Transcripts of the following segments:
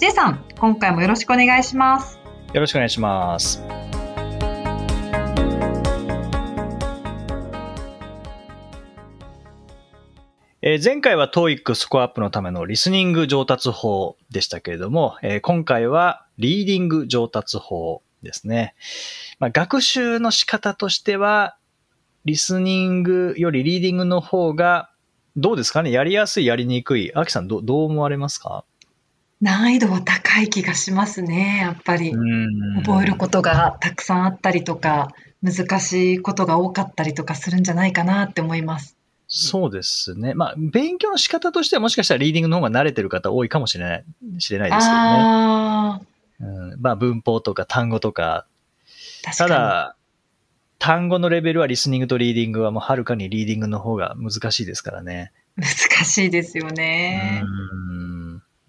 J さん、今回もよろしくお願いします。よろしくお願いしますえー前回は TOEIC スコアアップのためのリスニング上達法でしたけれども、えー今回はリーディング上達法ですね。まあ、学習の仕方としては、リスニングよりリーディングの方が、どうですかね？やりやすい、やりにくい。アキさん、どどう思われますか？難易度は高い気がしますね、やっぱり。覚えることがたくさんあったりとか、難しいことが多かったりとかするんじゃないかなって思います。そうですね。まあ、勉強の仕方としてはもしかしたらリーディングの方が慣れてる方多いかもしれない、知れないですけどね。ああ、うん、まあ、文法とか単語とか。確かに。ただ、単語のレベルはリスニングとリーディングはもうはるかにリーディングの方が難しいですからね。難しいですよね。うん。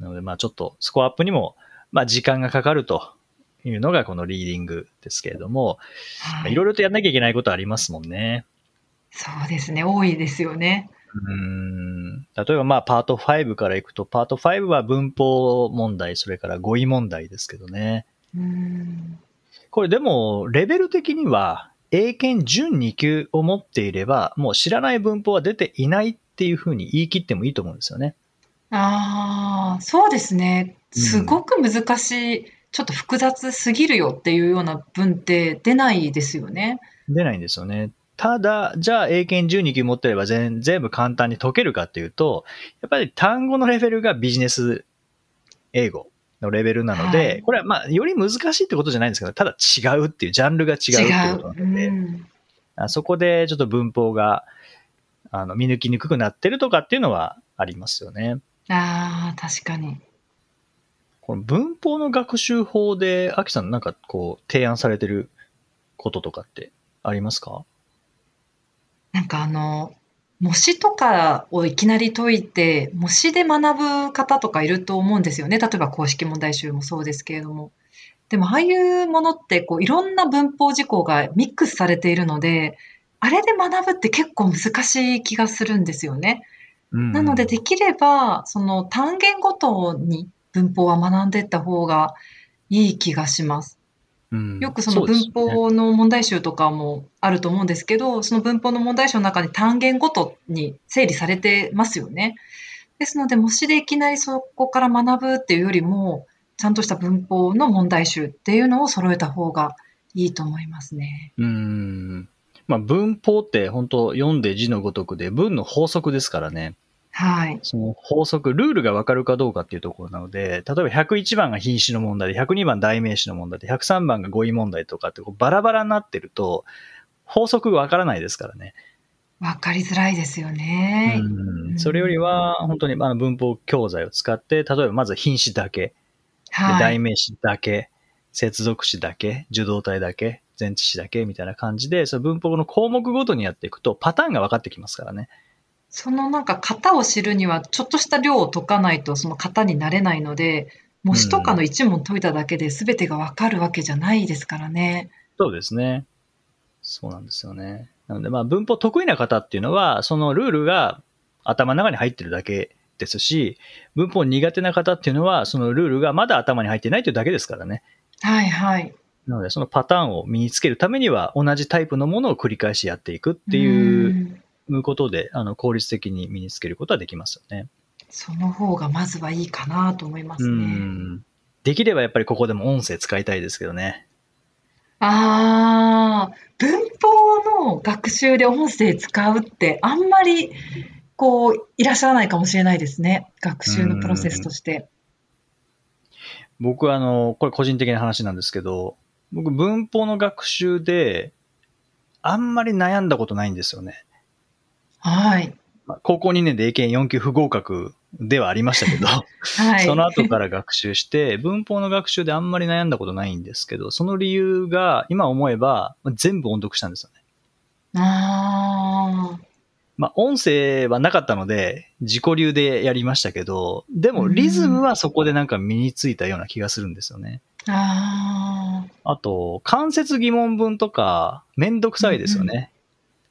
なので、まあ、ちょっとスコアアップにも、まあ、時間がかかるというのがこのリーディングですけれども、はいいろいろとやんなきゃいけないことありますもんね。そうですね、多いですよね。うん例えばまあパート5からいくと、パート5は文法問題、それから語彙問題ですけどね。うんこれでも、レベル的には、英検準2級を持っていれば、もう知らない文法は出ていないっていうふうに言い切ってもいいと思うんですよね。ああ、そうですね。うんすごく難しい、ちょっと複雑すぎるよっていうような文って出ないですよね。出ないんですよね。ただ、じゃあ英検12級持ってれば全全部簡単に解けるかっていうと、やっぱり単語のレベルがビジネス英語のレベルなので、はいこれはまあ、より難しいってことじゃないんですけど、ただ違うっていう、ジャンルが違うってことなので、うんあそこでちょっと文法があの見抜きにくくなってるとかっていうのはありますよね。ああ、確かに。この文法の学習法で、アキさんなんかこう提案されてることとかってありますか？なんかあの、模試とかをいきなり解いて、模試で学ぶ方とかいると思うんですよね。例えば公式問題集もそうですけれども。でも、ああいうものって、こう、いろんな文法事項がミックスされているので、あれで学ぶって結構難しい気がするんですよね。なので、できれば、その単元ごとに文法は学んでいった方がいい気がします。うんよくその文法の問題集とかもあると思うんですけど、その文法の問題集の中に単元ごとに整理されてますよね。ですので、模試でいきなりそこから学ぶっていうよりも、ちゃんとした文法の問題集っていうのを揃えた方がいいと思いますね。うーん。まあ文法って本当読んで字のごとくで文の法則ですからね。はい。その法則、ルールがわかるかどうかっていうところなので、例えば101番が品詞の問題で、102番代名詞の問題で、103番が語彙問題とかってこうバラバラになってると、法則がわからないですからね。わかりづらいですよね。うんそれよりは、本当にあの文法教材を使って、例えばまず品詞だけ、ではい。代名詞だけ、接続詞だけ、受動体だけ、前置詞だけみたいな感じで、その文法の項目ごとにやっていくと、パターンが分かってきますからね。そのなんか型を知るには、ちょっとした量を解かないとその型になれないので、模試とかの一問解いただけで全てがわかるわけじゃないですからね。そうですね。そうなんですよね。なので、まあ、文法得意な方っていうのは、そのルールが頭の中に入ってるだけですし、文法苦手な方っていうのは、そのルールがまだ頭に入ってないというだけですからね。はいはい。なので、そのパターンを身につけるためには、同じタイプのものを繰り返しやっていくっていううんことで、あの、効率的に身につけることはできますよね。その方がまずはいいかなと思いますうね。ん。できればやっぱりここでも音声使いたいですけどね。ああ、文法の学習で音声使うってあんまりこういらっしゃらないかもしれないですね。学習のプロセスとして。僕はあの、これ個人的な話なんですけど、僕文法の学習で、あんまり悩んだことないんですよね。はい。まあ高校2年で英検4級不合格ではありましたけど、はい。その後から学習して、文法の学習であんまり悩んだことないんですけど、その理由が今思えば全部音読したんですよね。ああ。まあ、音声はなかったので、自己流でやりましたけど、でもリズムはそこでなんか身についたような気がするんですよね。ああ。あと、間接疑問文とか、めんどくさいですよね。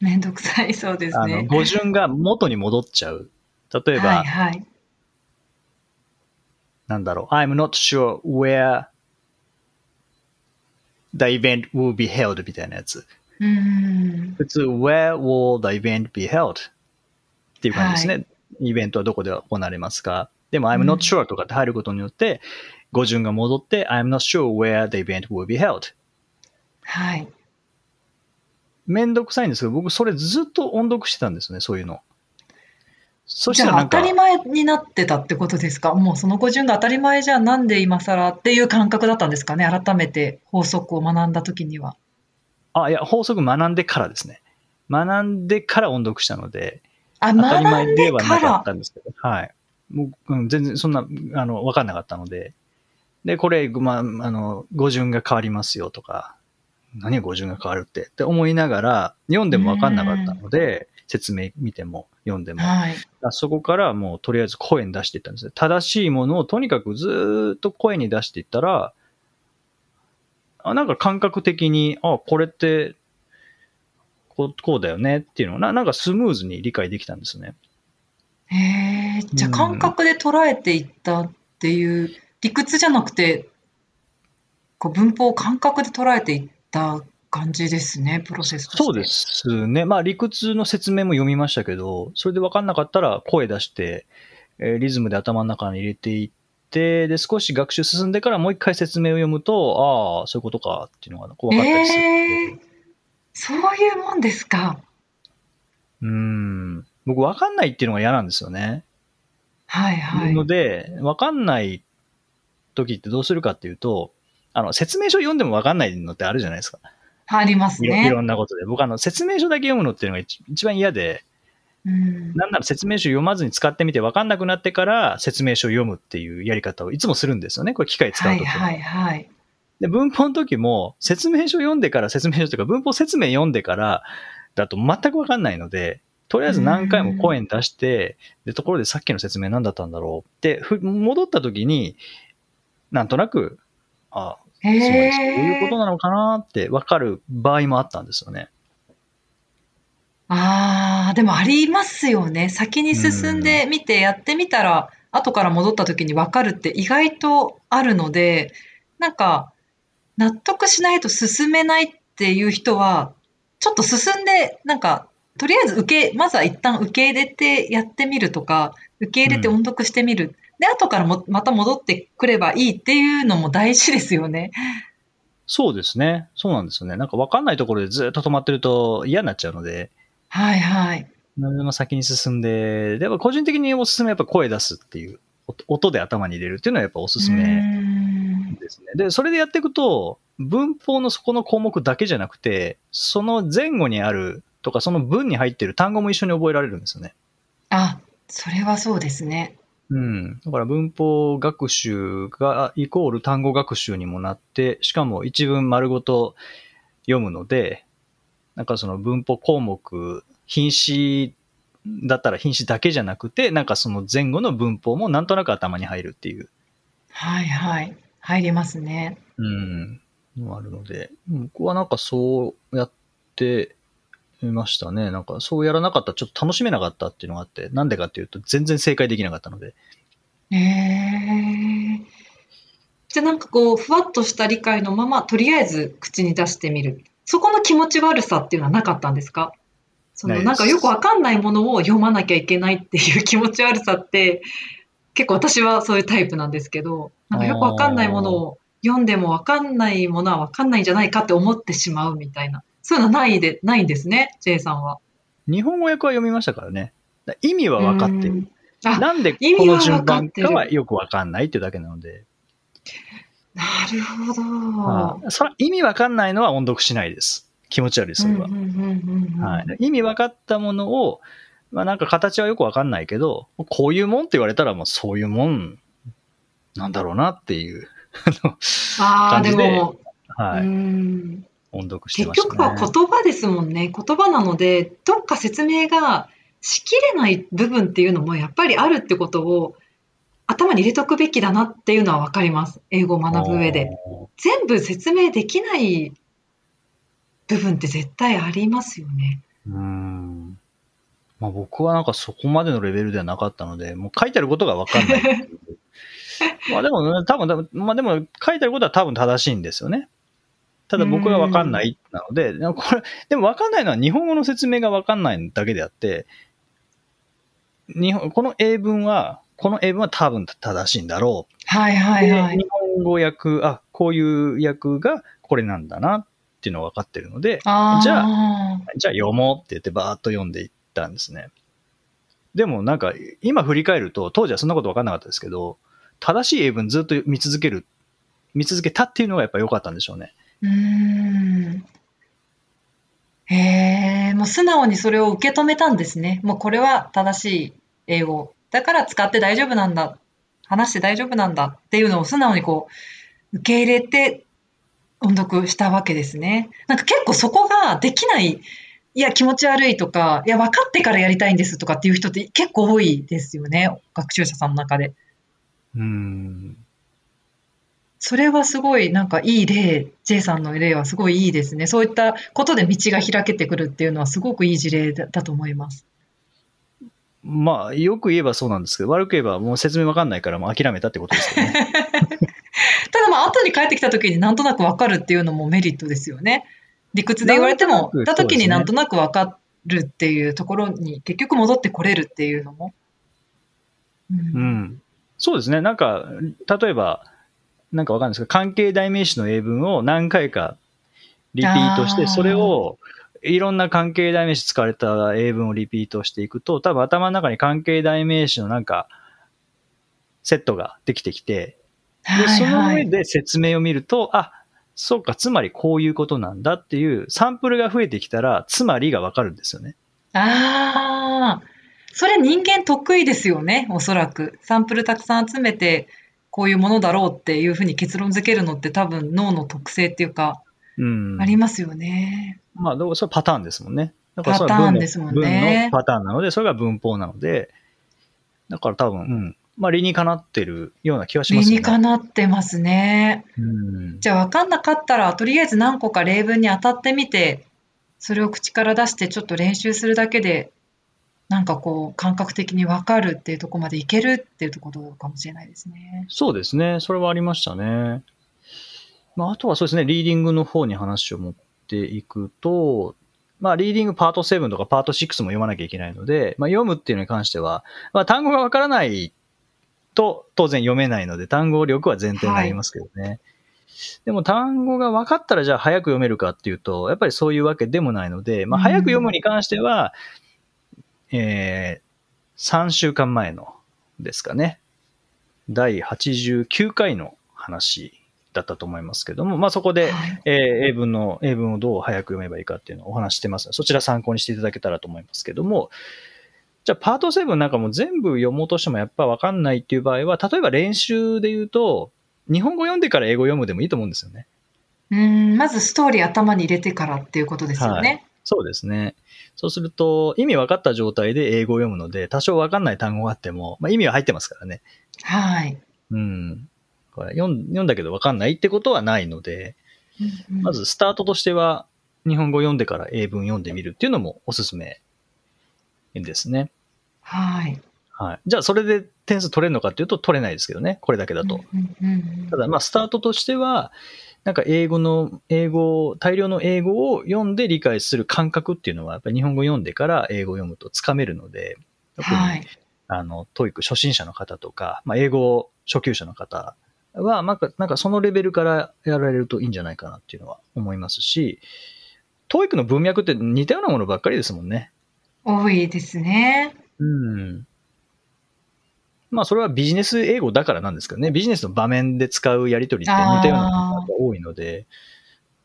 めんどくさいそうですあの、ね。語順が元に戻っちゃう。例えば、はいはい。なんだろう、I'm not sure where the event will be held みたいなやつ。うーん。普通、where will the event be held? っていう感じですね。イベントはどこで行われますか？でも、I'm not sure とかって入ることによって、語順が戻って、I'm not sure where the event will be held. はい。めんどくさいんですけど、僕それずっと音読してたんですね、そういうの。そしたら当たり前になってたってことですか？もうその語順が当たり前じゃなんで今更っていう感覚だったんですかね？改めて法則を学んだ時には。あ、いや、法則学んでからですね。学んでから音読したので、あ、当たり前でではなかっ。たんですけど、はい。もう、うん、全然そんな、あの、わかんなかったので、で、これ、まあ、あの、語順が変わりますよとか、何が語順が変わるって、って思いながら、読んでもわかんなかったので、説明見ても読んでも。はい。そこからもうとりあえず声に出していったんですね。正しいものをとにかくずーっと声に出していったら、あなんか感覚的に、あ、これって、こうこうだよねっていうのをな、なんかスムーズに理解できたんですね。へえ、じゃあうん感覚で捉えていったっていう、理屈じゃなくて、こう文法を感覚で捉えていった感じですね、プロセスとして。そうで。すね。まあ理屈の説明も読みましたけど、それで分かんなかったら声出して、えーリズムで頭の中に入れていって、で、少し学習進んでからもう一回説明を読むと、ああ、そういうことかっていうのがこう分かったりする。えー、そういうもんですか。うーん。僕分かんないっていうのが嫌なんですよね。はいはい。ので、分かんない時ってどうするかっていうと、あの、説明書読んでも分かんないのってあるじゃないですか。ありますいろいね。ろんなことで。僕あの、説明書だけ読むのっていうのが一一番嫌で、うんなんなら説明書読まずに使ってみて分かんなくなってから説明書を読むっていうやり方をいつもするんですよね。これ機械使うとき、はいはいはい。で、文法の時も説明書読んでから説明書というか文法説明読んでからだと全く分かんないので、とりあえず何回も声に出して、で、ところでさっきの説明何だったんだろうって、ふ戻った時に、なんとなく、あ、そういうことなのかなって分かる場合もあったんですよね。ああ、でもありますよね。先に進んでみてやってみたら、後から戻った時に分かるって意外とあるので、なんか、納得しないと進めないっていう人は、ちょっと進んで、なんか、とりあえず受け、まずは一旦受け入れてやってみるとか、受け入れて音読してみる。で、後からもまた戻ってくればいいっていうのも大事ですよね。そうですね。そうなんですよね。なんか分かんないところでずっと止まってると嫌になっちゃうので、はいはい。何でも先に進んで、でも個人的におすすめはやっぱ声出すっていう、音音で頭に入れるっていうのはやっぱおすすめんですね。で、それでやっていくと、文法のそこの項目だけじゃなくて、その前後にあるとか、その文に入ってる単語も一緒に覚えられるんですよね。あ、それはそうですね。うん。だから文法学習がイコール単語学習にもなって、しかも一文丸ごと読むので、なんかその文法項目、品詞だったら品詞だけじゃなくて、なんかその前後の文法もなんとなく頭に入るっていう、はいはい。入りますね。うん、のがあるので、僕はなんかそうやってみましたね。なんかそうやらなかったらちょっと楽しめなかったっていうのがあって、なんでかっていうと全然正解できなかったので。へえ。じゃあなんかこう、ふわっとした理解のまま、とりあえず口に出してみる。そこの気持ち悪さっていうのはなかったんですか？そのなんかよくわかんないものを読まなきゃいけないっていう 気持ち悪さって、結構私はそういうタイプなんですけど、なんかよくわかんないものを読んでもわかんないものはわかんないんじゃないかって思ってしまうみたいな。そういうのはないで、ないんですね、J さんは。日本語訳は読みましたからね。だ意味は分かってる。なんでこの順番分かはよくわかんないっていうだけなので、なるほど。はいそれは意味わかんないのは音読しないです。気持ち悪い、それは。意味わかったものをまあなんか形はよくわかんないけど、こういうもんって言われたらもうそういうもんなんだろうなっていう ああ、で感じでも、はい、うん音読して結ましたね。局は言葉ですもんね。言葉なので、どっか説明がしきれない部分っていうのもやっぱりあるってことを頭に入れとくべきだなっていうのはわかります。英語を学ぶ上で。全部説明できない部分って絶対ありますよね。うーん。まあ僕はなんかそこまでのレベルではなかったので、もう書いてあることがわかんない。まあでもね、多分、多分まあでも書いてあることは多分正しいんですよね。ただ僕がわかんないなので、これ、でもわかんないのは日本語の説明がわかんないだけであって、日本、この英文は、この英文は多分正しいんだろうはいはいはい。で日本語訳、あ、こういう訳がこれなんだなっていうのが分かってるので、じゃじゃあ読もうって言ってバーッと読んでいったんですね。でもなんか今振り返ると当時はそんなこと分かんなかったですけど、正しい英文ずっと見続ける、見続けたっていうのがやっぱ良かったんでしょうね。うん。へえ、もう素直にそれを受け止めたんですね。もうこれは正しい英語。だから使って大丈夫なんだ。話して大丈夫なんだっていうのを素直にこう、受け入れて音読したわけですね。なんか結構そこができない、いや気持ち悪いとか、いや分かってからやりたいんですとかっていう人って結構多いですよね。学習者さんの中で。うん。それはすごいなんかいい例、J さんの例はすごいいいですね。そういったことで道が開けてくるっていうのはすごくいい事例だだと思います。まあ、よく言えばそうなんですけど、悪く言えばもう説明分かんないからもう諦めたってことですよね。ただまあ後に帰ってきた時になんとなくわかるっていうのもメリットですよね。理屈で言われてもた時になんとなくわかるっていうところに結局戻ってこれるっていうのも。ううんん。そうですね。なんか、例えば、なんかわかんないですけど、関係代名詞の英文を何回かリピートして、それをいろんな関係代名詞使われた英文をリピートしていくと、多分頭の中に関係代名詞のなんか、セットができてきて、で、はいそのはい。上で説明を見ると、あ、そうか、つまりこういうことなんだっていうサンプルが増えてきたら、つまりがわかるんですよね。ああ、それ人間得意ですよね、おそらく。サンプルたくさん集めて、こういうものだろうっていうふうに結論付けるのって多分脳の特性っていうか、うん。ありますよね。まあ、どうそれはパターンですもんね。だからパタそれは文のーンですもんね文のパターンなので、それが文法なので、だから多分、うん。まあ、理にかなってるような気はしますよね。理にかなってますね。うん。じゃあ分かんなかったら、とりあえず何個か例文に当たってみて、それを口から出してちょっと練習するだけで、なんかこう、感覚的に分かるっていうところまでいけるっていうところかもしれないですね。そうですね。それはありましたね。まあ、あとはそうですね、リーディングの方に話を持っていくと、まあ、リーディングパート7とかパート6も読まなきゃいけないので、まあ、読むっていうのに関しては、まあ、単語がわからないと当然読めないので、単語力は前提になりますけどね。でも単語が分かったらじゃあ早く読めるかっていうと、やっぱりそういうわけでもないので、まあ、うん早く読むに関しては、えー、3週間前のですかね。第89回の話だったと思いますけども、まあそこで、はいえー英文の、英文をどう早く読めばいいかっていうのをお話ししてますそちら参考にしていただけたらと思いますけども、じゃあパート7なんかも全部読もうとしてもやっぱ分かんないっていう場合は、例えば練習で言うと、日本語読んでから英語読むでもいいと思うんですよね。うん、まずストーリー頭に入れてからっていうことですよね。そうですね。そうすると、意味分かった状態で英語を読むので、多少分かんない単語があっても、まあ、意味は入ってますからね。はい。うん。これ読ん読んだけど分かんないってことはないので、うんうんまずスタートとしては、日本語読んでから英文読んでみるっていうのもおすすめですね。はい。はい。じゃあ、それで点数取れるのかっていうと取れないですけどね。これだけだと。ただ、まあ、スタートとしては、なんか英語の、英語を、大量の英語を読んで理解する感覚っていうのは、やっぱり日本語読んでから英語を読むとつかめるので、特に、はい。あの、 TOEIC 初心者の方とか、まあ、英語初級者の方は、なんか、なんかそのレベルからやられるといいんじゃないかなっていうのは思いますし、 TOEIC の文脈って似たようなものばっかりですもんね。多いですね。うん。まあ、それはビジネス英語だからなんですけどね。ビジネスの場面で使うやりとりって似たようなものが多いので、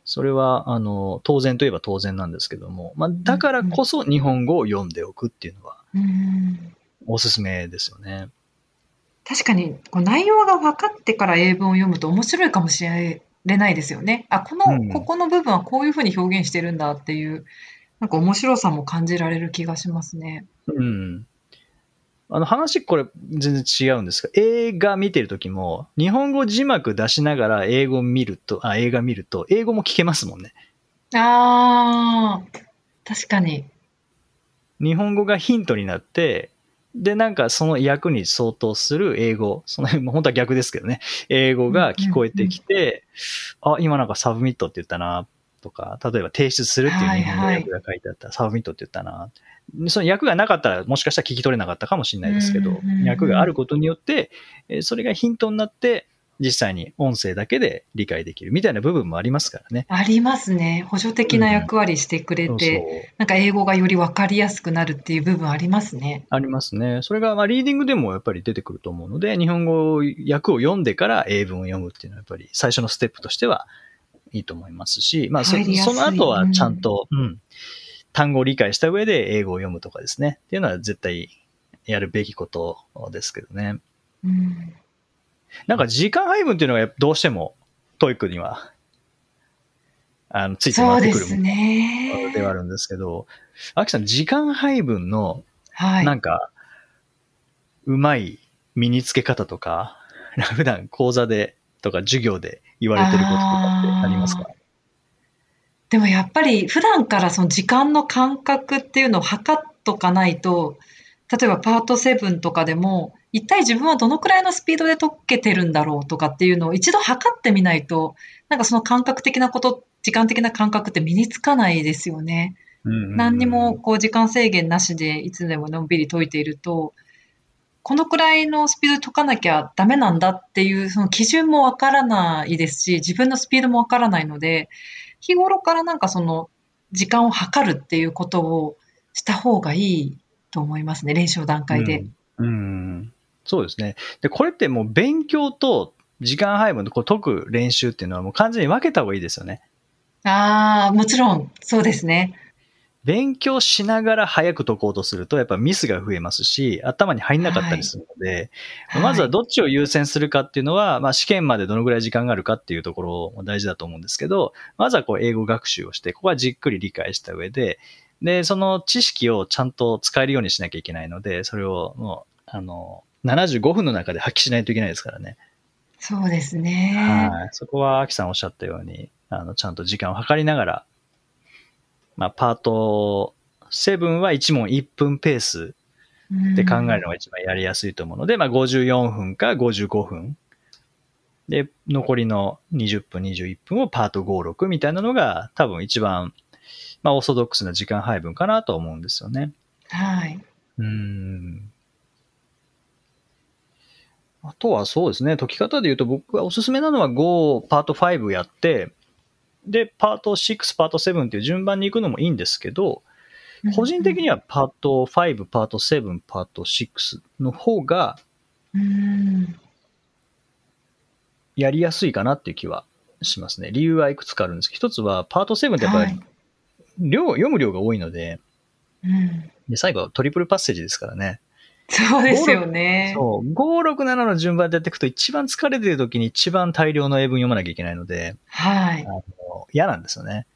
それは、あの、当然といえば当然なんですけども、まあ、だからこそ日本語を読んでおくっていうのは、おすすめですよね。確かに、こう内容が分かってから英文を読むと面白いかもしれないですよね。あ、こうんの、ここの部分はこういうふうに表現してるんだっていう、なんか面白さも感じられる気がしますね。うん。あの話これ全然違うんですが、映画見てる時も、日本語字幕出しながら英語見ると、あ、映画見ると、英語も聞けますもんね。ああ、確かに。日本語がヒントになって、で、なんかその役に相当する英語、その辺も本当は逆ですけどね、英語が聞こえてきて、あ、今なんか submit って言ったな、とか、例えば提出するっていう日本語訳が書いてあったら、 submit って言ったな。その訳がなかったら、もしかしたら聞き取れなかったかもしれないですけどうんうんうん、訳があることによって、えーそれがヒントになって、実際に音声だけで理解できるみたいな部分もありますからね。ありますね。補助的な役割してくれそうて、そうなんか英語がより分かりやすくなるっていう部分ありますね。ありますね。それが、まあ、リーディングでもやっぱり出てくると思うので、日本語訳を読んでから英文を読むっていうのはやっぱり最初のステップとしてはいいと思いますし、まあそ、入りやすいその後はちゃんと、うん、単語を理解した上で英語を読むとかですね。っていうのは絶対やるべきことですけどね。うん、なんか時間配分っていうのがどうしても TOEIC には、あの、ついて回ってくるものね。ではあるんですけど、アキさん、時間配分のはい。なんか、うまい身につけ方とか、普段講座でとか授業で言われてることとかってありますか？でもやっぱり普段からその時間の感覚っていうのを測っとかないと、例えばパート7とかでも、一体自分はどのくらいのスピードで解けてるんだろうとかっていうのを一度測ってみないと、なんかその感覚的なこと、時間的な感覚って身につかないですよね。何にもこう時間制限なしでいつでものんびり解いていると、このくらいのスピードで解かなきゃダメなんだっていうその基準もわからないですし、自分のスピードもわからないので、日頃からなんかその時間を測るっていうことをした方がいいと思いますね、練習の段階で。うん、うんそうですね。で、これってもう勉強と時間配分でこう解く練習っていうのはもう完全に分けた方がいいですよね。ああ、もちろん、そうですね。勉強しながら早く解こうとすると、やっぱミスが増えますし、頭に入んなかったりするので、はいまずはどっちを優先するかっていうのは、まあ試験までどのぐらい時間があるかっていうところも大事だと思うんですけど、まずはこう英語学習をして、ここはじっくり理解した上で、で、その知識をちゃんと使えるようにしなきゃいけないので、それをもう、あの、75分の中で発揮しないといけないですからね。そうですね。はい。そこは、アキさんおっしゃったように、あの、ちゃんと時間を計りながら、まあ、パート7は1問1分ペースで考えるのが一番やりやすいと思うので、まあ、54分か55分。で、残りの20分、21分をパート5、6みたいなのが多分一番、まあ、オーソドックスな時間配分かなと思うんですよね。はい。うーん。あとはそうですね、解き方で言うと僕がおすすめなのは5、パート5やって、で、パート6、パート7っていう順番に行くのもいいんですけど、個人的にはパート5、パート7、パート6の方がうん。やりやすいかなっていう気はしますね。理由はいくつかあるんですけど、一つはパート7ってやっぱりはい。量、読む量が多いので、うん。で最後はトリプルパッセージですからね。そうですよね。そう。5、6、7の順番でやっていくと一番疲れてる時に一番大量の英文読まなきゃいけないので、はいあ。の嫌なんですよね。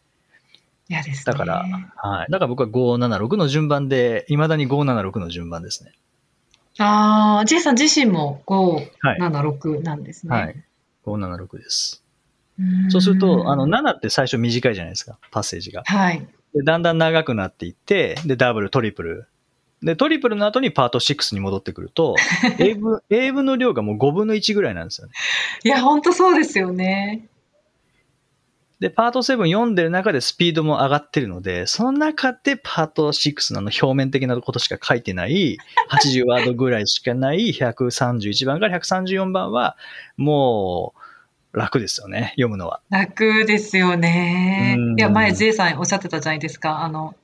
嫌ですね。だから、はい。だから僕は5、7、6の順番で、未だに5、7、6の順番ですね。ああ、J さん自身も5、はい7、6なんですね。はい。5、7、6です。うんそうすると、あの、7って最初短いじゃないですか、パッセージが。はい。で、だんだん長くなっていって、で、ダブル、トリプル。で、トリプルの後にパート6に戻ってくると、英文、英文の量がもう5分の1ぐらいなんですよね。いや、本当そうですよね。で、パート7読んでる中でスピードも上がってるので、その中でパート6のあの表面的なことしか書いてない、80ワードぐらいしかない131番から134番は、もう楽ですよね、読むのは。楽ですよねう。んいや、前 J さんおっしゃってたじゃないですか。あの、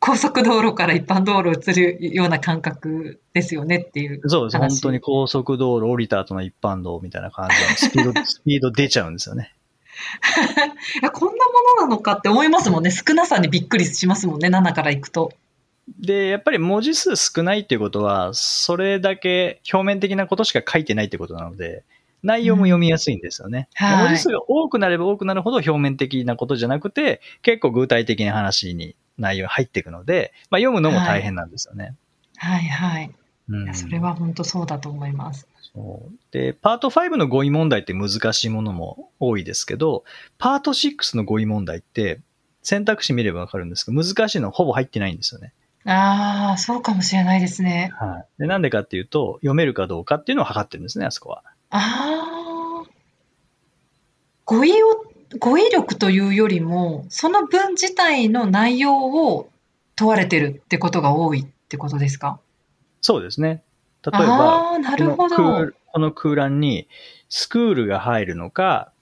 高速道路から一般道路移るような感覚ですよねっていう。そうです。話本当に高速道路降りた後の一般道みたいな感じのスピード、スピード出ちゃうんですよね。いやこんなものなのかって思いますもんね。少なさにびっくりしますもんね。7から行くと。で、やっぱり文字数少ないっていうことは、それだけ表面的なことしか書いてないってことなので、内容も読みやすいんですよね。はい文字数が多くなれば多くなるほど表面的なことじゃなくて、結構具体的な話に内容が入っていくので、まあ、読むのも大変なんですよね。はいはい。うんいやそれは本当そうだと思います。そうで、パート5の語彙問題って難しいものも多いですけど、パート6の語彙問題って選択肢見ればわかるんですけど、難しいのほぼ入ってないんですよね。ああ、そうかもしれないですね。はい。で、なんでかっていうと、読めるかどうかっていうのを測ってるんですね、あそこは。ああ。語彙を、語彙力というよりも、その文自体の内容を問われてるってことが多いってことですか？そうですね。例えば、なるほこのこの空欄に、スクールが入るのか、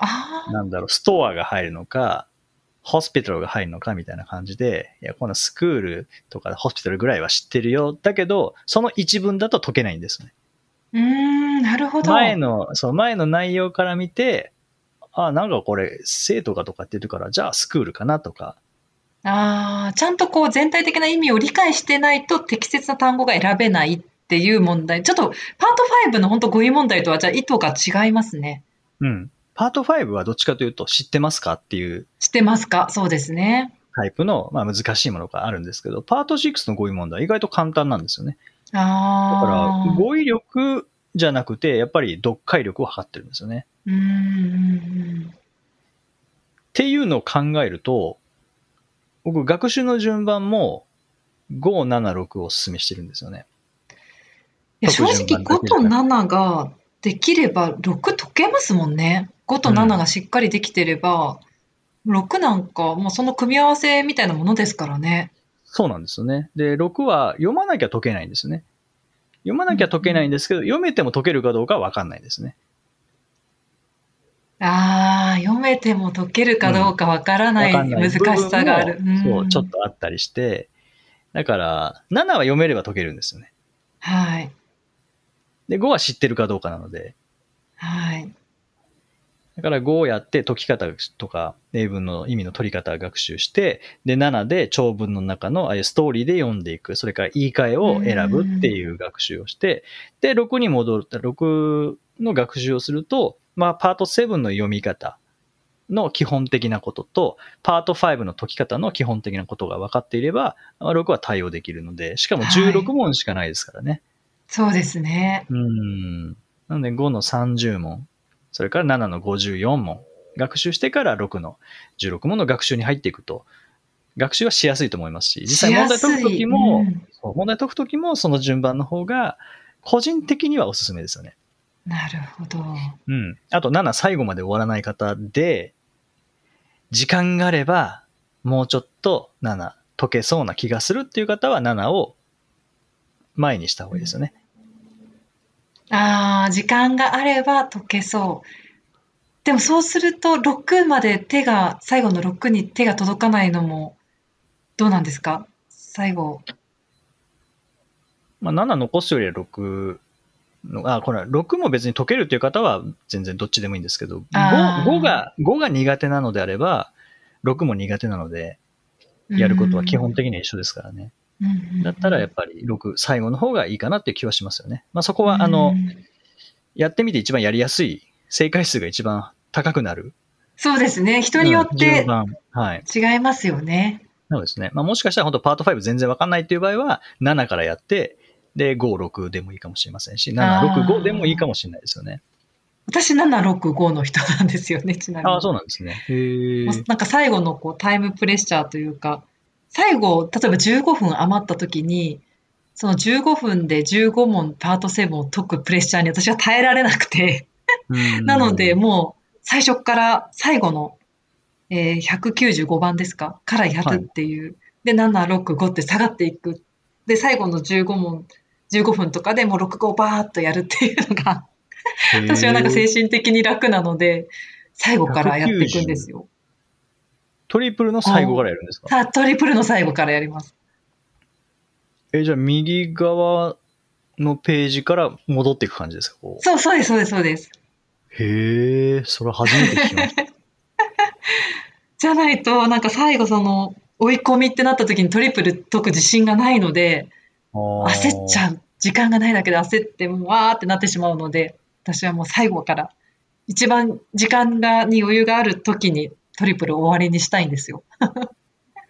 ああ、なんだろう、ストアが入るのか、ホスピタルが入るのかみたいな感じで、いや、このスクールとかホスピタルぐらいは知ってるよ。だけど、その一文だと解けないんですね。うーん、なるほど。前の、そう、前の内容から見て、あ、なんかこれ、生徒がとかって言ってるから、じゃあスクールかなとか、ああ、ちゃんとこう全体的な意味を理解してないと適切な単語が選べないっていう問題。ちょっとパート5の本当語彙問題とはじゃあ意図が違いますね。うん。パート5はどっちかというと、知ってますかっていう知ってますか？そうですね。タイプの、まあ、難しいものがあるんですけど、パート6の語彙問題は意外と簡単なんですよね。だああ。から、語彙力じゃなくて、やっぱり読解力を測ってるんですよね。うーん。っていうのを考えると、僕、学習の順番も5、7、6をお勧めしてるんですよね。いや正直5と番だけじゃな7ができれば6解けますもんね。5と7がしっかりできてれば、6なんかもうその組み合わせみたいなものですからね。そうなんですよね。で、6は読まなきゃ解けないんですね。読まなきゃ解けないんですけど、読めても解けるかどうかはわかんないですね。ああ、読めても解けるかどうかわからない難しさがある。部分もそうう、んちょっとあったりして、だから、7は読めれば解けるんですよね。はい。で、5は知ってるかどうかなので、はい。だから5をやって解き方とか英文の意味の取り方を学習して、で7で長文の中のああいうストーリーで読んでいく、それから言い換えを選ぶっていう学習をして、で6に戻る、6の学習をすると、まあパート7の読み方の基本的なことと、パート5の解き方の基本的なことが分かっていれば、まあ6は対応できるので、しかも16問しかないですからね。そうですね。うん。なので5の30問、それから7の54問、学習してから6の16問の学習に入っていくと、学習はしやすいと思いますし、実際問題解くときも、うん問題解くときもその順番の方が、個人的にはおすすめですよね。なるほど。うん。あと7最後まで終わらない方で、時間があれば、もうちょっと7解けそうな気がするっていう方は7を前にした方がいいですよね。ああ、時間があれば解けそう。でもそうすると6まで手が、最後の6に手が届かないのもどうなんですか？最後。まあ、7残すよりは6の、あ、これは6も別に解けるっていう方は全然どっちでもいいんですけど、5, あー5が、5が苦手なのであれば、6も苦手なので、やることは基本的には一緒ですからね。うんだったらやっぱり6、最後の方がいいかなっていう気はしますよね。まあそこは、あのう、んやってみて一番やりやすい、正解数が一番高くなる。そうですね。人によっうんて。はい。違いますよね。そうですね。まあもしかしたら本当パート5全然わかんないっていう場合は、7からやって、で、5、6でもいいかもしれませんし、7、あー6、5でもいいかもしれないですよね。私765の人なんですよね、ちなみに。ああ、そうなんですね。へ。なんか最後のこうタイムプレッシャーというか、最後、例えば15分余った時に、その15分で15問パート7を解くプレッシャーに私は耐えられなくて、うんなので、もう最初から最後の、えー195番ですか？からやるっていう。で、7、6、5って下がっていく。で、最後の15問、15分とかでもう6、5バーっとやるっていうのが、私はなんか精神的に楽なので、最後からやっていくんですよ。トリプルの最後からやるんですか？さあ、トリプルの最後からやります。え、じゃあ右側のページから戻っていく感じですか？そう、そうです、そうです、そうです。へえ、それ初めて聞きました。じゃないと、なんか最後その、追い込みってなった時にトリプル解く自信がないので、焦っちゃう。時間がないだけで焦って、もうわーってなってしまうので、私はもう最後から、一番時間がに余裕がある時にトリプル終わりにしたいんですよ。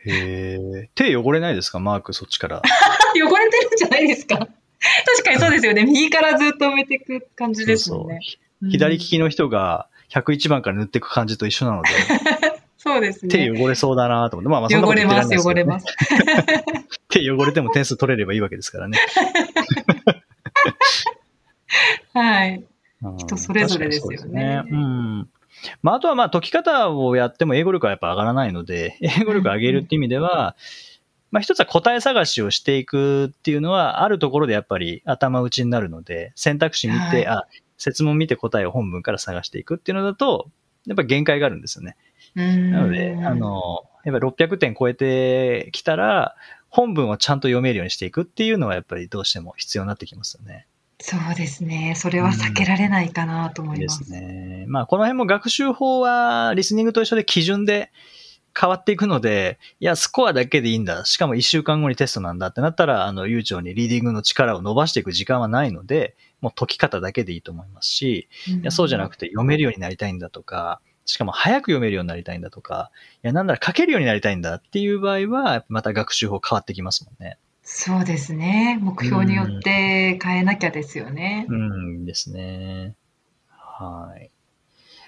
へえ。手汚れないですか？マーク、そっちから。汚れてるんじゃないですか？確かにそうですよね。右からずっと埋めていく感じですもんね。そうそう左利きの人が101番から塗っていく感じと一緒なので、そうですね。手汚れそうだなと思って、まあまあそんなこ汚れます、と言ってらんないですけどね汚れます。手汚れても点数取れればいいわけですからね。はい。うん人それぞれですよね確かにそうですうん。まあ、あとはまあ解き方をやっても英語力はやっぱ上がらないので、英語力上げるっていう意味では、まあ一つは答え探しをしていくっていうのは、あるところでやっぱり頭打ちになるので、選択肢見て、はいあ、説問見て答えを本文から探していくっていうのだと、やっぱり限界があるんですよね。ななので、あ、の、やっぱり600点超えてきたら、本文をちゃんと読めるようにしていくっていうのはやっぱりどうしても必要になってきますよね。そうですね。それは避けられないかなと思いでます。すね。まあ、この辺も学習法は、リスニングと一緒で基準で変わっていくので、いや、スコアだけでいいんだ。しかも1週間後にテストなんだってなったら、あの、悠長にリーディングの力を伸ばしていく時間はないので、もう解き方だけでいいと思いますし、いやそうじゃなくて読めるようになりたいんだとか、しかも早く読めるようになりたいんだとか、いや、なんなら書けるようになりたいんだっていう場合は、また学習法変わってきますもんね。そうですね。目標によって変えなきゃですよね。うんですね。はい。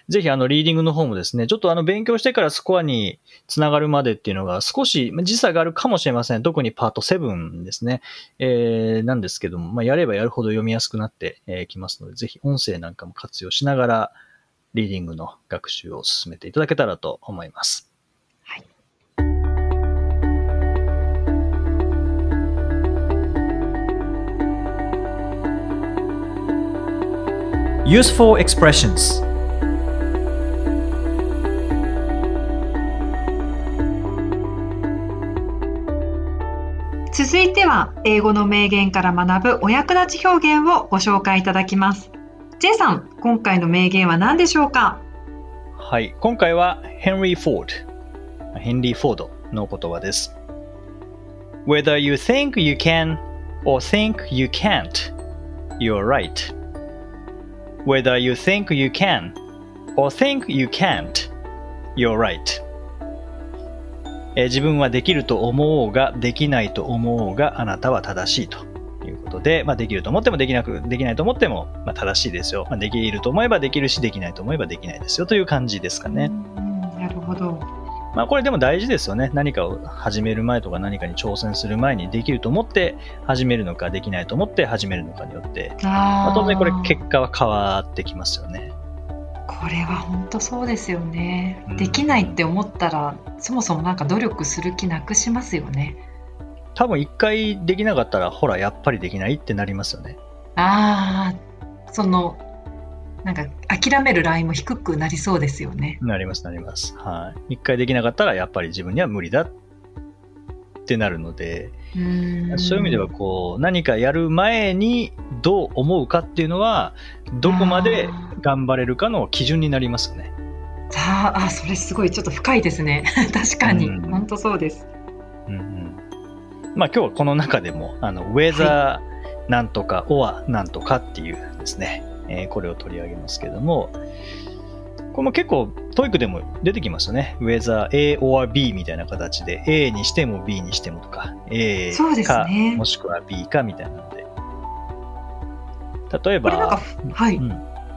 ぜひあのリーディングの方もですね、ちょっとあの勉強してからスコアにつながるまでっていうのが少し時差があるかもしれません。特にパート7ですね。えー、なんですけども、まあ、やればやるほど読みやすくなってえきますので、ぜひ音声なんかも活用しながら、リーディングの学習を進めていただけたらと思います。Useful expressions 続いては、英語の名言から学ぶお役立ち表現をご紹介いただきます。J さん、今回の名言は何でしょうか？はい。今回はヘンリー・フォード。ヘンリー・フォードの言葉です。Whether you think you can or think you can't, you're right. Whether you think you can or think you can't, you're right. え自分はできると思おうが、できないと思おうが、あなたは正しいということで、まあ、できると思ってもできなく、できないと思っても、まあ、正しいですよ。まあ、できると思えばできるし、できないと思えばできないですよという感じですかね。なるほど。まあこれでも大事ですよね。何かを始める前とか何かに挑戦する前にできると思って始めるのかできないと思って始めるのかによって、まああ、当然これー結果は変わってきますよね。これは本当そうですよねうん。できないって思ったら、そもそもなんか努力する気なくしますよね。多分一回できなかったら、ほら、やっぱりできないってなりますよね。ああ、その、なんか諦めるラインも低くなりそうですよね。なります、なります。はい。一回できなかったら、やっぱり自分には無理だってなるので、うそういう意味では、こう、何かやる前にどう思うかっていうのは、どこまで頑張れるかの基準になりますよね。さあ、あ、それすごいちょっと深いですね。確かに、うん本当そうです。うんうんまあ今日はこの中でも、あの、ウェザーなんとか、オアなんとかっていうですね、えーこれを取り上げますけども、これも結構、TOEIC でも出てきますよね。ウェザー A or B みたいな形で、A にしても B にしてもとか、A か、ねもしくは B かみたいなので。例えばはい。うん。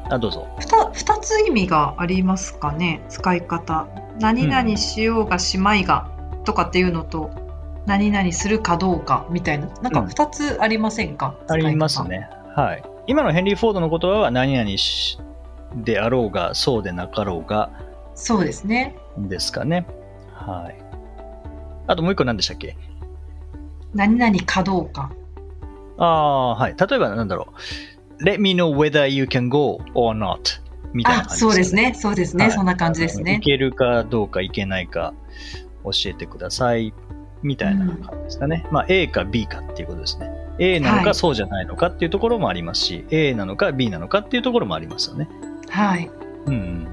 あ、どうぞ。ふた二つ意味がありますかね？使い方何々しようがしまいがとかっていうのと、何々するかどうかみたいななんかうん二つありませんか、ありますね。はい。今のヘンリー・フォードの言葉は何々しであろうが、そうでなかろうが、そうですねですかね。はい。あともう一個何でしたっけ？何々かどうかああ、はい。例えばなんだろう。Let me know whether you can go or not. みたいなあ感じそうですねそうですね、はいそんな感じですねいけるかどうかいけないか教えてください。みたいな感じですかね。まあ A か B かっていうことですね。A なのはいかそうじゃないのかっていうところもありますし、A なのか B なのかっていうところもありますよね。はいうんうん。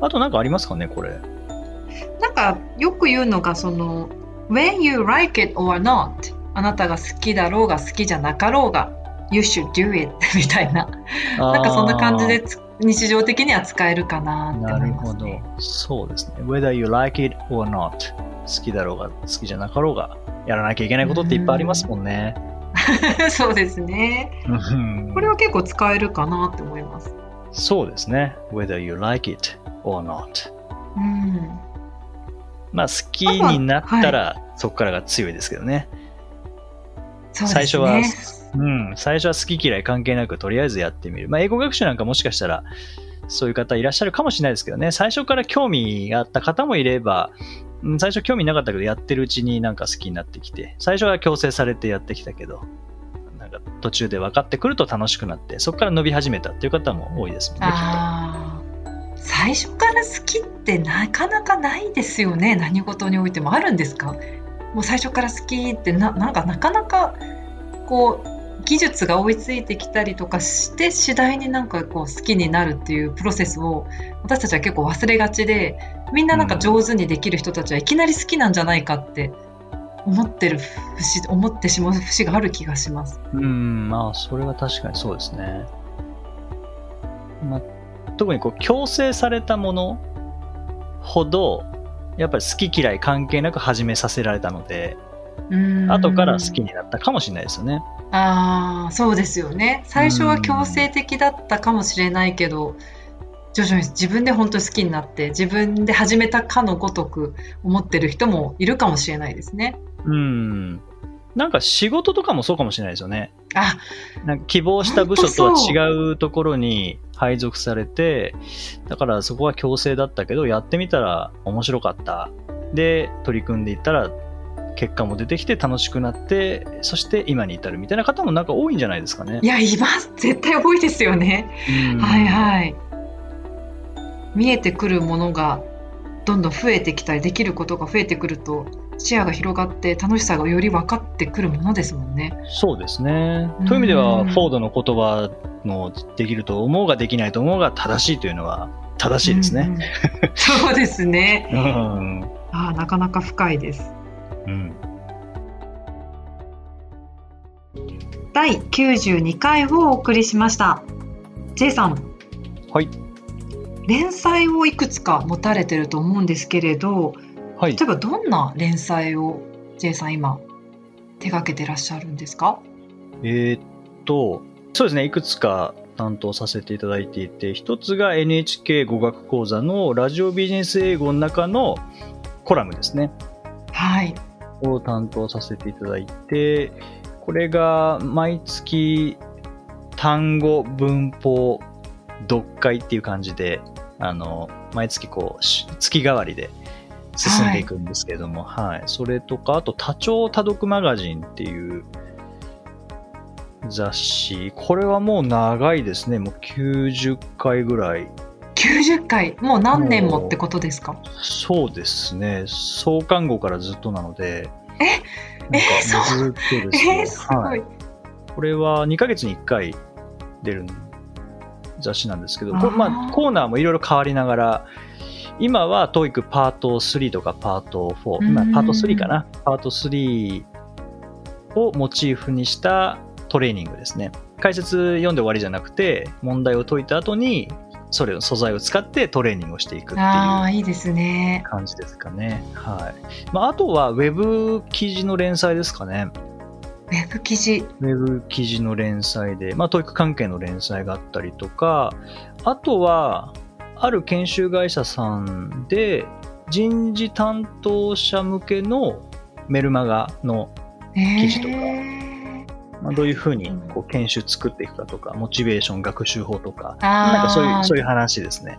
あとなんかありますかね、これ。なんかよく言うのがその When you like it or not あなたが好きだろうが好きじゃなかろうが You should do it みたいななんかそんな感じでつ日常的には使えるかなって思いなるほどますね。。そうですね。whether you like it or not 好きだろうが好きじゃなかろうがやらなきゃいけないことっていっぱいありますもんね。そうですね。うんこれは結構使えるかなって思います。そうですね。whether you like it or not うん。まあ好きになったらそこからが強いですけどね。そう最初は。うん、最初は好き嫌い関係なくとりあえずやってみる。まあ英語学習なんかもしかしたらそういう方いらっしゃるかもしれないですけどね。最初から興味があった方もいれば、うん最初興味なかったけどやってるうちになんか好きになってきて、最初は強制されてやってきたけど、なんか途中で分かってくると楽しくなって、そこから伸び始めたっていう方も多いですもんね。最初から好きってなかなかないですよね。何事においてもあるんですか？もう最初から好きってななんかなかなかこう技術が追いついてきたりとかして次第になんかこう好きになるっていうプロセスを私たちは結構忘れがちでみんななんか上手にできる人たちはいきなり好きなんじゃないかって思ってる節思ってしまう節がある気がします。と。うん、まあそれは確かにそうですね。まあ、特にこう強制されたものほど、やっぱり好き嫌い関係なく始めさせられたので、うん後から好きになったかもしれないですよね。ああ、そうですよね。最初は強制的だったかもしれないけど、徐々に自分で本当に好きになって、自分で始めたかのごとく思ってる人もいるかもしれないですね。うん。なんか仕事とかもそうかもしれないですよね。あ、なんか希望した部署とは違うところに配属されて、だからそこは強制だったけど、やってみたら面白かった。で、取り組んでいったら、結果も出てきて楽しくなって、そして今に至るみたいな方もなんか多いんじゃないですかねい。や、います。絶対多いですよね。うんはいはい。見えてくるものがどんどん増えてきたり、できることが増えてくると、視野が広がって楽しさがより分かってくるものですもんね。そうですね。うんという意味では、フォードの言葉のできると思うができないと思うが正しいというのは正しいですね。うんうん。そうですね。うん。ああ、なかなか深いです。うん。第92回をお送りしました。J さん、はい。連載をいくつか持たれてると思うんですけれど、はい例。えばどんな連載を J さん今手掛けてらっしゃるんですか？えーっと、そうですね、いくつか担当させていただいていて、一つが NHK 語学講座のラジオビジネス英語の中のコラムですね。はい。を担当させていただいて、これが毎月単語、文法、読解っていう感じで、あの、毎月こう、し月替わりで進んでいくんですけれども、はい。それとか、あと多聴多読マガジンっていう雑誌、これはもう長いですね。もう90回ぐらい90回、もう何年もってことですか？そうですね。創刊号からずっとなので。え？なんかそうずっとですよえ？ー、すごい。はい。これは2ヶ月に1回出る雑誌なんですけど、まあ、コーナーもいろいろ変わりながら、今は TOEIC パート3とかパート4、今うんパート3かな。パート3をモチーフにしたトレーニングですね。解説読んで終わりじゃなくて、問題を解いた後に、それを素材を使ってトレーニングをしていくっていうああ、いいですね。感じですかね。はい。まあ、あとは、ウェブ記事の連載ですかね。ウェブ記事。ウェブ記事の連載で、まあ、教育関係の連載があったりとか、あとは、ある研修会社さんで、人事担当者向けのメルマガの、記事とかえーまあ、どういうふうにこう研修作っていくかとか、モチベーション、学習法とか、なんかそういう、そういう話ですね。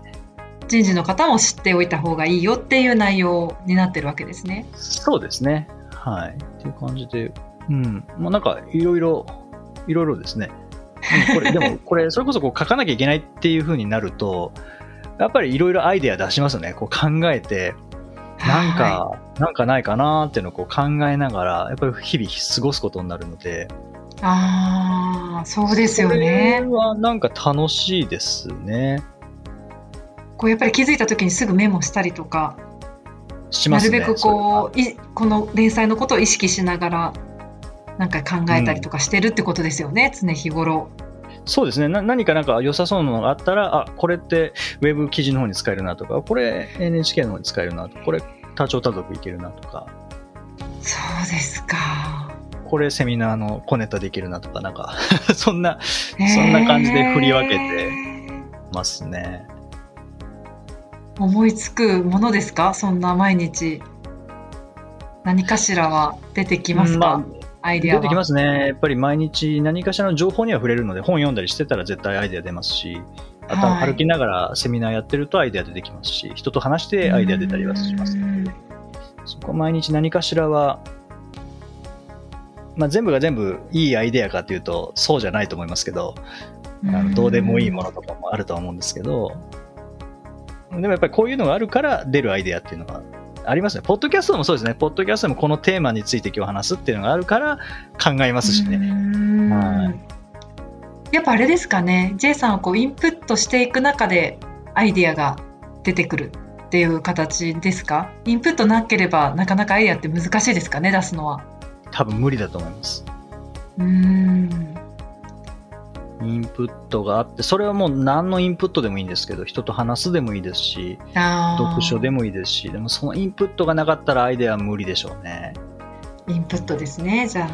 人事の方も知っておいた方がいいよっていう内容になってるわけですね。そうですね。はい。っていう感じで、うん。まあなんか、いろいろ、いろいろですね。うんこれ、でも、これ、それこそこう書かなきゃいけないっていう風になると、やっぱりいろいろアイデア出しますよね。こう考えて、なんはか、なんかないかなっていうのをこう考えながら、やっぱり日々過ごすことになるので、い。ああ、そうですよそれね。はなんか楽しいですね。こうやっぱり気づいた時にすぐメモしたりとか、しますね。なるべくこういこの連載のことを意識しながらなんか考えたりとかしてるってことですよね、常日頃。そうですねな何かなんか良さそうなのがあったらあこれってウェブ記事の方に使えるなとかこれ NHK の方に使えるなとかこれ多聴多読いけるなとかそうですか。これセミナーのコネタできるなとかなんか そんなそんな感じで振り分けてますね。思いつくものですか？そんな毎日何かしらは出てきますか、うんアイデアは。出てきますね。やっぱり毎日何かしらの情報には触れるので本読んだりしてたら絶対アイデア出ますしあとははい歩きながらセミナーやってるとアイデア出てきますし人と話してアイデア出たりはしますうんそこは毎日何かしらは、まあ、全部が全部いいアイデアかというとそうじゃないと思いますけど、あのどうでもいいものとかもあるとは思うんですけど、でもやっぱりこういうのがあるから出るアイデアっていうのはありますね。ポッドキャストもそうですね。ポッドキャストもこのテーマについて今日話すっていうのがあるから考えますしうね。んはいやっぱあれですかね J さんはこうインプットしていく中でアイディアが出てくるっていう形ですか？インプットなければなかなかアイディアって難しいですかね？出すのは。多分無理だと思います。うーんインプットがあって、それはもう何のインプットでもいいんですけど、人と話すでもいいですし、読書でもいいですし、でもそのインプットがなかったらアイデアは無理でしょうね。インプットですねじゃ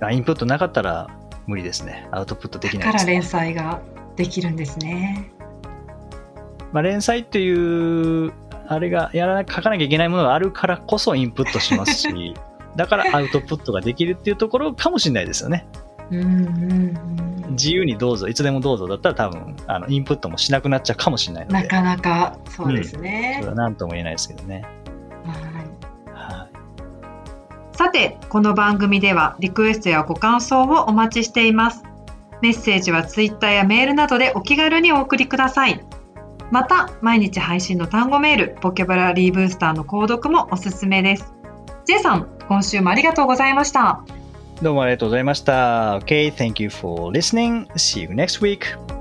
あ。あインプットなかったら無理ですね。アウトプットできないです、だから連ね。載ができるんですね。まあ、連載っていう、あれがやらな書かなきゃいけないものがあるからこそインプットしますし、だからアウトプットができるっていうところかもしれないですよね。うんうんうん自由にどうぞ、いつでもどうぞだったら多分、あのインプットもしなくなっちゃうかもしれないので、なかなかそうですそねれ。は何とも言えないですけどね。はいはいさて、この番組ではリクエストやご感想をお待ちしています。メッセージはツイッターやメールなどでお気軽にお送りください。また、毎日配信の単語メール、ボキャブラリーブースターの購読もおすすめです。J さん、今週もありがとうございました。どうもありがとうございました。Okay, thank you for listening. See you next week.